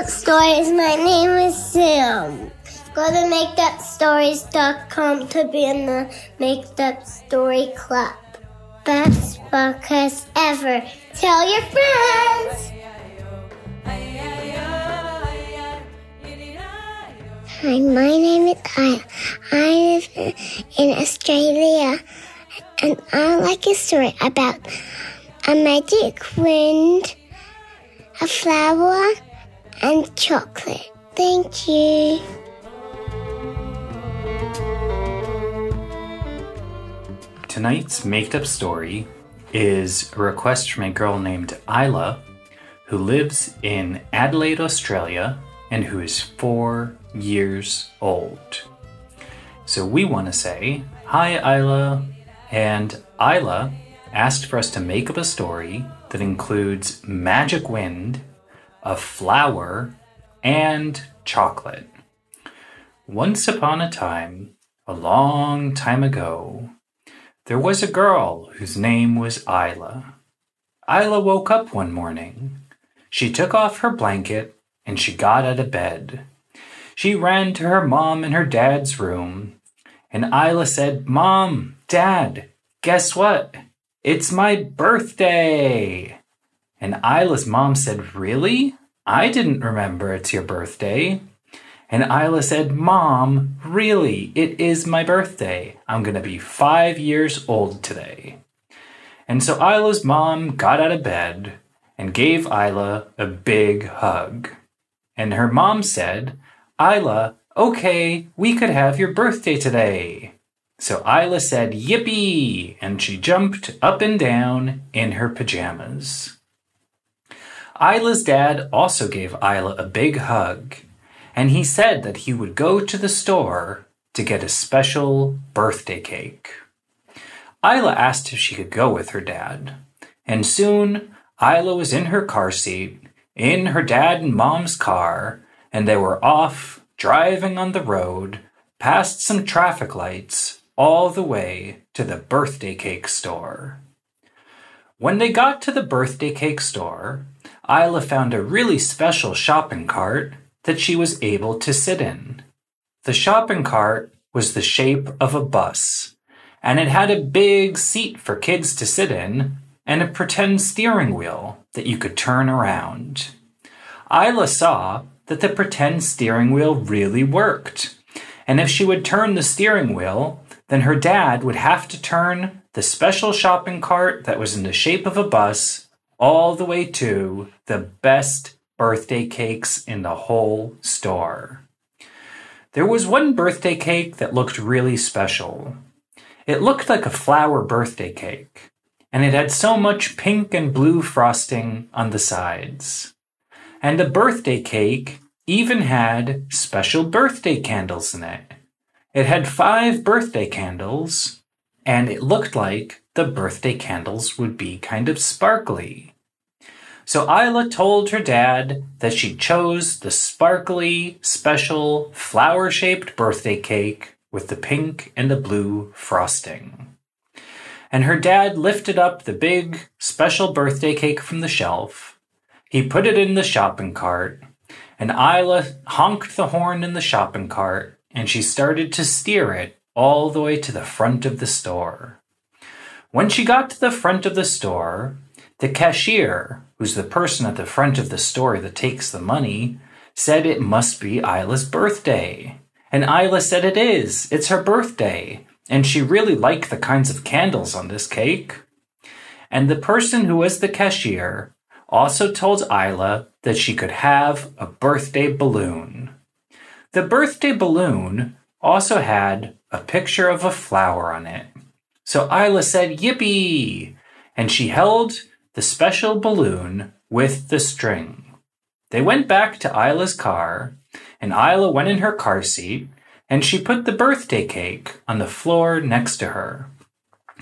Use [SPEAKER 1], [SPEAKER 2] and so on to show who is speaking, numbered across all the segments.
[SPEAKER 1] Up Stories. My name is Sam. Go to makeupstories.com to be in the Make Up Story Club. Best podcast ever. Tell your friends. Hi, my name is Aya. I live in Australia, and I like a story about a magic wind, a flower, and chocolate. Thank you.
[SPEAKER 2] Tonight's made up story is a request from a girl named Isla who lives in Adelaide, Australia, and who is four years old. So we want to say, Hi, Isla. And Isla asked for us to make up a story that includes magic wind, a flower, and chocolate. Once upon a time, a long time ago, there was a girl whose name was Isla. Isla woke up one morning. She took off her blanket and she got out of bed. She ran to her mom in her dad's room, and Isla said, Mom, Dad, guess what? It's my birthday. And Isla's mom said, Really? I didn't remember it's your birthday. And Isla said, Mom, really, it is my birthday. I'm going to be five years old today. And so Isla's mom got out of bed and gave Isla a big hug. And her mom said, Isla, okay, we could have your birthday today. So Isla said, Yippee! And she jumped up and down in her pajamas. Isla's dad also gave Isla a big hug, and he said that he would go to the store to get a special birthday cake. Isla asked if she could go with her dad, and soon Isla was in her car seat, in her dad and mom's car, and they were off driving on the road past some traffic lights all the way to the birthday cake store. When they got to the birthday cake store, Isla found a really special shopping cart that she was able to sit in. The shopping cart was the shape of a bus, and it had a big seat for kids to sit in and a pretend steering wheel that you could turn around. Isla saw that the pretend steering wheel really worked, and if she would turn the steering wheel, then her dad would have to turn the special shopping cart that was in the shape of a bus all the way to the best birthday cakes in the whole store. There was one birthday cake that looked really special. It looked like a flower birthday cake, and it had so much pink and blue frosting on the sides. And the birthday cake even had special birthday candles in it. It had five birthday candles, and it looked like the birthday candles would be kind of sparkly. So Isla told her dad that she chose the sparkly, special, flower shaped birthday cake with the pink and the blue frosting. And her dad lifted up the big, special birthday cake from the shelf. He put it in the shopping cart, and Isla honked the horn in the shopping cart, and she started to steer it all the way to the front of the store. When she got to the front of the store, the cashier, who's the person at the front of the store that takes the money, said it must be Isla's birthday. And Isla said it is. It's her birthday. And she really liked the kinds of candles on this cake. And the person who was the cashier also told Isla that she could have a birthday balloon. The birthday balloon also had a picture of a flower on it. So Isla said, Yippee! And she held the special balloon with the string. They went back to Isla's car, and Isla went in her car seat, and she put the birthday cake on the floor next to her.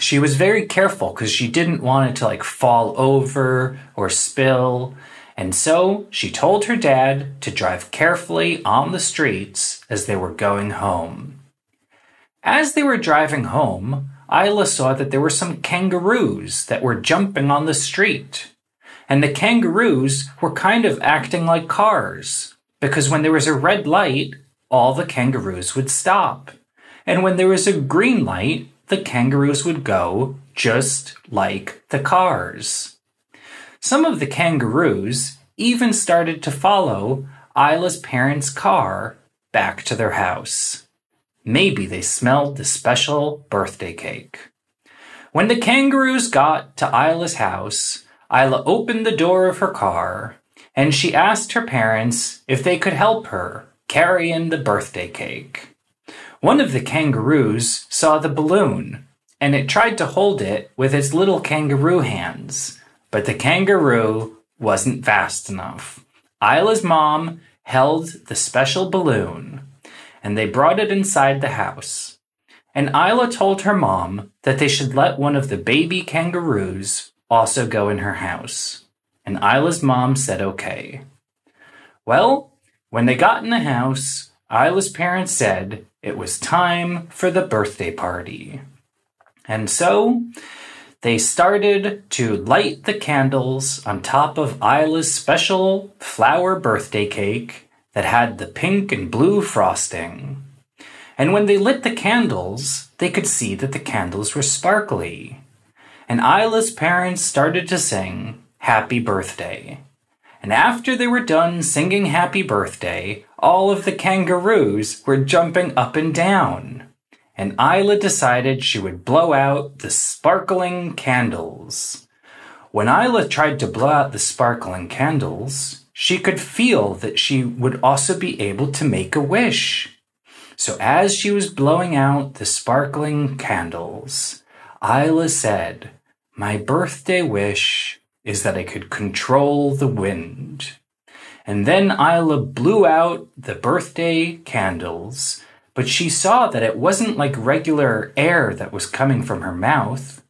[SPEAKER 2] She was very careful because she didn't want it to like fall over or spill, and so she told her dad to drive carefully on the streets as they were going home. As they were driving home, Isla saw that there were some kangaroos that were jumping on the street. And the kangaroos were kind of acting like cars, because when there was a red light, all the kangaroos would stop. And when there was a green light, the kangaroos would go just like the cars. Some of the kangaroos even started to follow Isla's parents' car back to their house. Maybe they smelled the special birthday cake. When the kangaroos got to Isla's house, Isla opened the door of her car and she asked her parents if they could help her carry in the birthday cake. One of the kangaroos saw the balloon and it tried to hold it with its little kangaroo hands, but the kangaroo wasn't fast enough. Isla's mom held the special balloon and they brought it inside the house. And Isla told her mom that they should let one of the baby kangaroos also go in her house. And Isla's mom said okay. Well, when they got in the house, Isla's parents said it was time for the birthday party. And so they started to light the candles on top of Isla's special flower birthday cake that had the pink and blue frosting. And when they lit the candles, they could see that the candles were sparkly. And Isla's parents started to sing Happy Birthday. And after they were done singing Happy Birthday, all of the kangaroos were jumping up and down and Isla decided she would blow out the sparkling candles. When Isla tried to blow out the sparkling candles, she could feel that she would also be able to make a wish. So as she was blowing out the sparkling candles, Isla said, My birthday wish is that I could control the wind. And then Isla blew out the birthday candles but she saw that it wasn't like regular air that was coming from her mouth.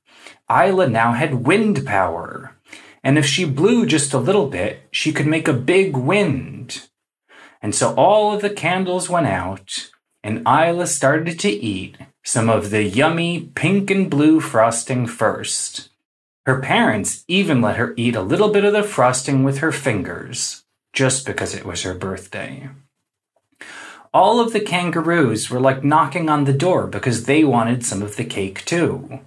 [SPEAKER 2] Isla now had wind power, and if she blew just a little bit, she could make a big wind. And so all of the candles went out, and Isla started to eat some of the yummy pink and blue frosting first. Her parents even let her eat a little bit of the frosting with her fingers, just because it was her birthday all of the kangaroos were like knocking on the door because they wanted some of the cake too.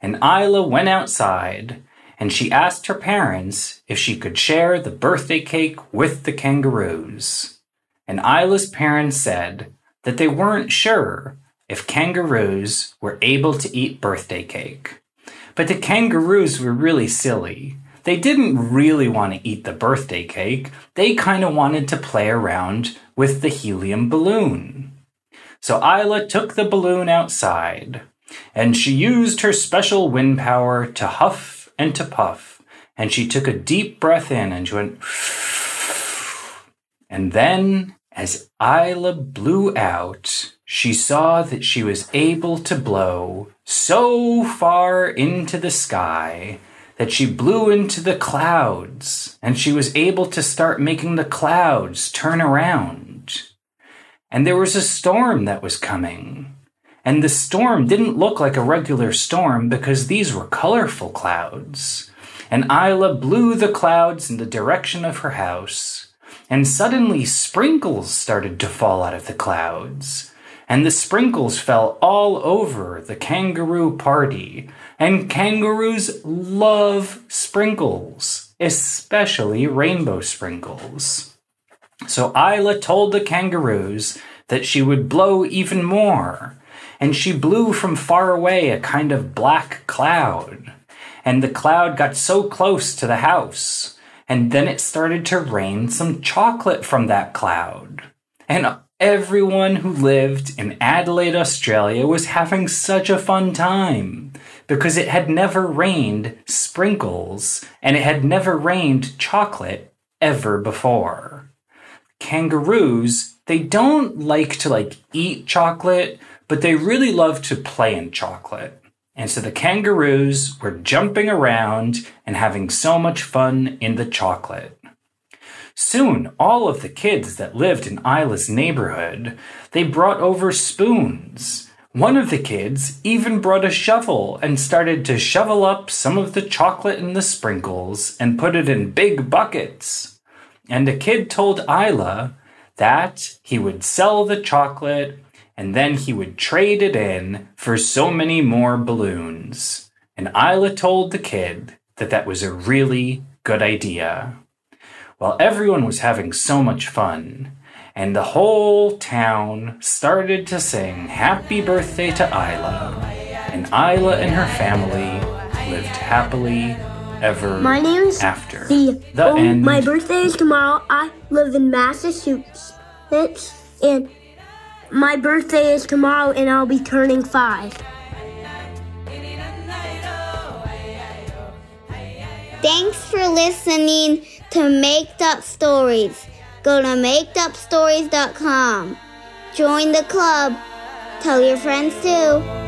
[SPEAKER 2] And Isla went outside and she asked her parents if she could share the birthday cake with the kangaroos. And Isla's parents said that they weren't sure if kangaroos were able to eat birthday cake. But the kangaroos were really silly. They didn't really want to eat the birthday cake. They kind of wanted to play around with the helium balloon. So Isla took the balloon outside, and she used her special wind power to huff and to puff, and she took a deep breath in and she went, and then as Isla blew out, she saw that she was able to blow so far into the sky that she blew into the clouds and she was able to start making the clouds turn around. And there was a storm that was coming. And the storm didn't look like a regular storm because these were colorful clouds. And Isla blew the clouds in the direction of her house. And suddenly sprinkles started to fall out of the clouds. And the sprinkles fell all over the kangaroo party and kangaroos love sprinkles, especially rainbow sprinkles. So Isla told the kangaroos that she would blow even more, and she blew from far away a kind of black cloud. And the cloud got so close to the house, and then it started to rain some chocolate from that cloud. And everyone who lived in Adelaide, Australia was having such a fun time because it had never rained sprinkles and it had never rained chocolate ever before. Kangaroos, they don't like to like eat chocolate, but they really love to play in chocolate. And so the kangaroos were jumping around and having so much fun in the chocolate. Soon, all of the kids that lived in Isla's neighborhood, they brought over spoons One of the kids even brought a shovel and started to shovel up some of the chocolate and the sprinkles and put it in big buckets. And a kid told Isla that he would sell the chocolate and then he would trade it in for so many more balloons. And Isla told the kid that that was a really good idea. While everyone was having so much fun, and the whole town started to sing happy birthday to Isla, and Isla and her family lived happily ever
[SPEAKER 3] My name's
[SPEAKER 2] after.
[SPEAKER 3] The,
[SPEAKER 2] The
[SPEAKER 3] oh,
[SPEAKER 2] end.
[SPEAKER 3] My birthday is tomorrow. I live in Massachusetts, and my birthday is tomorrow, and I'll be turning five.
[SPEAKER 4] Thanks for listening to Maked Up Stories. Go to makedupstories.com. Join the club. Tell your friends too.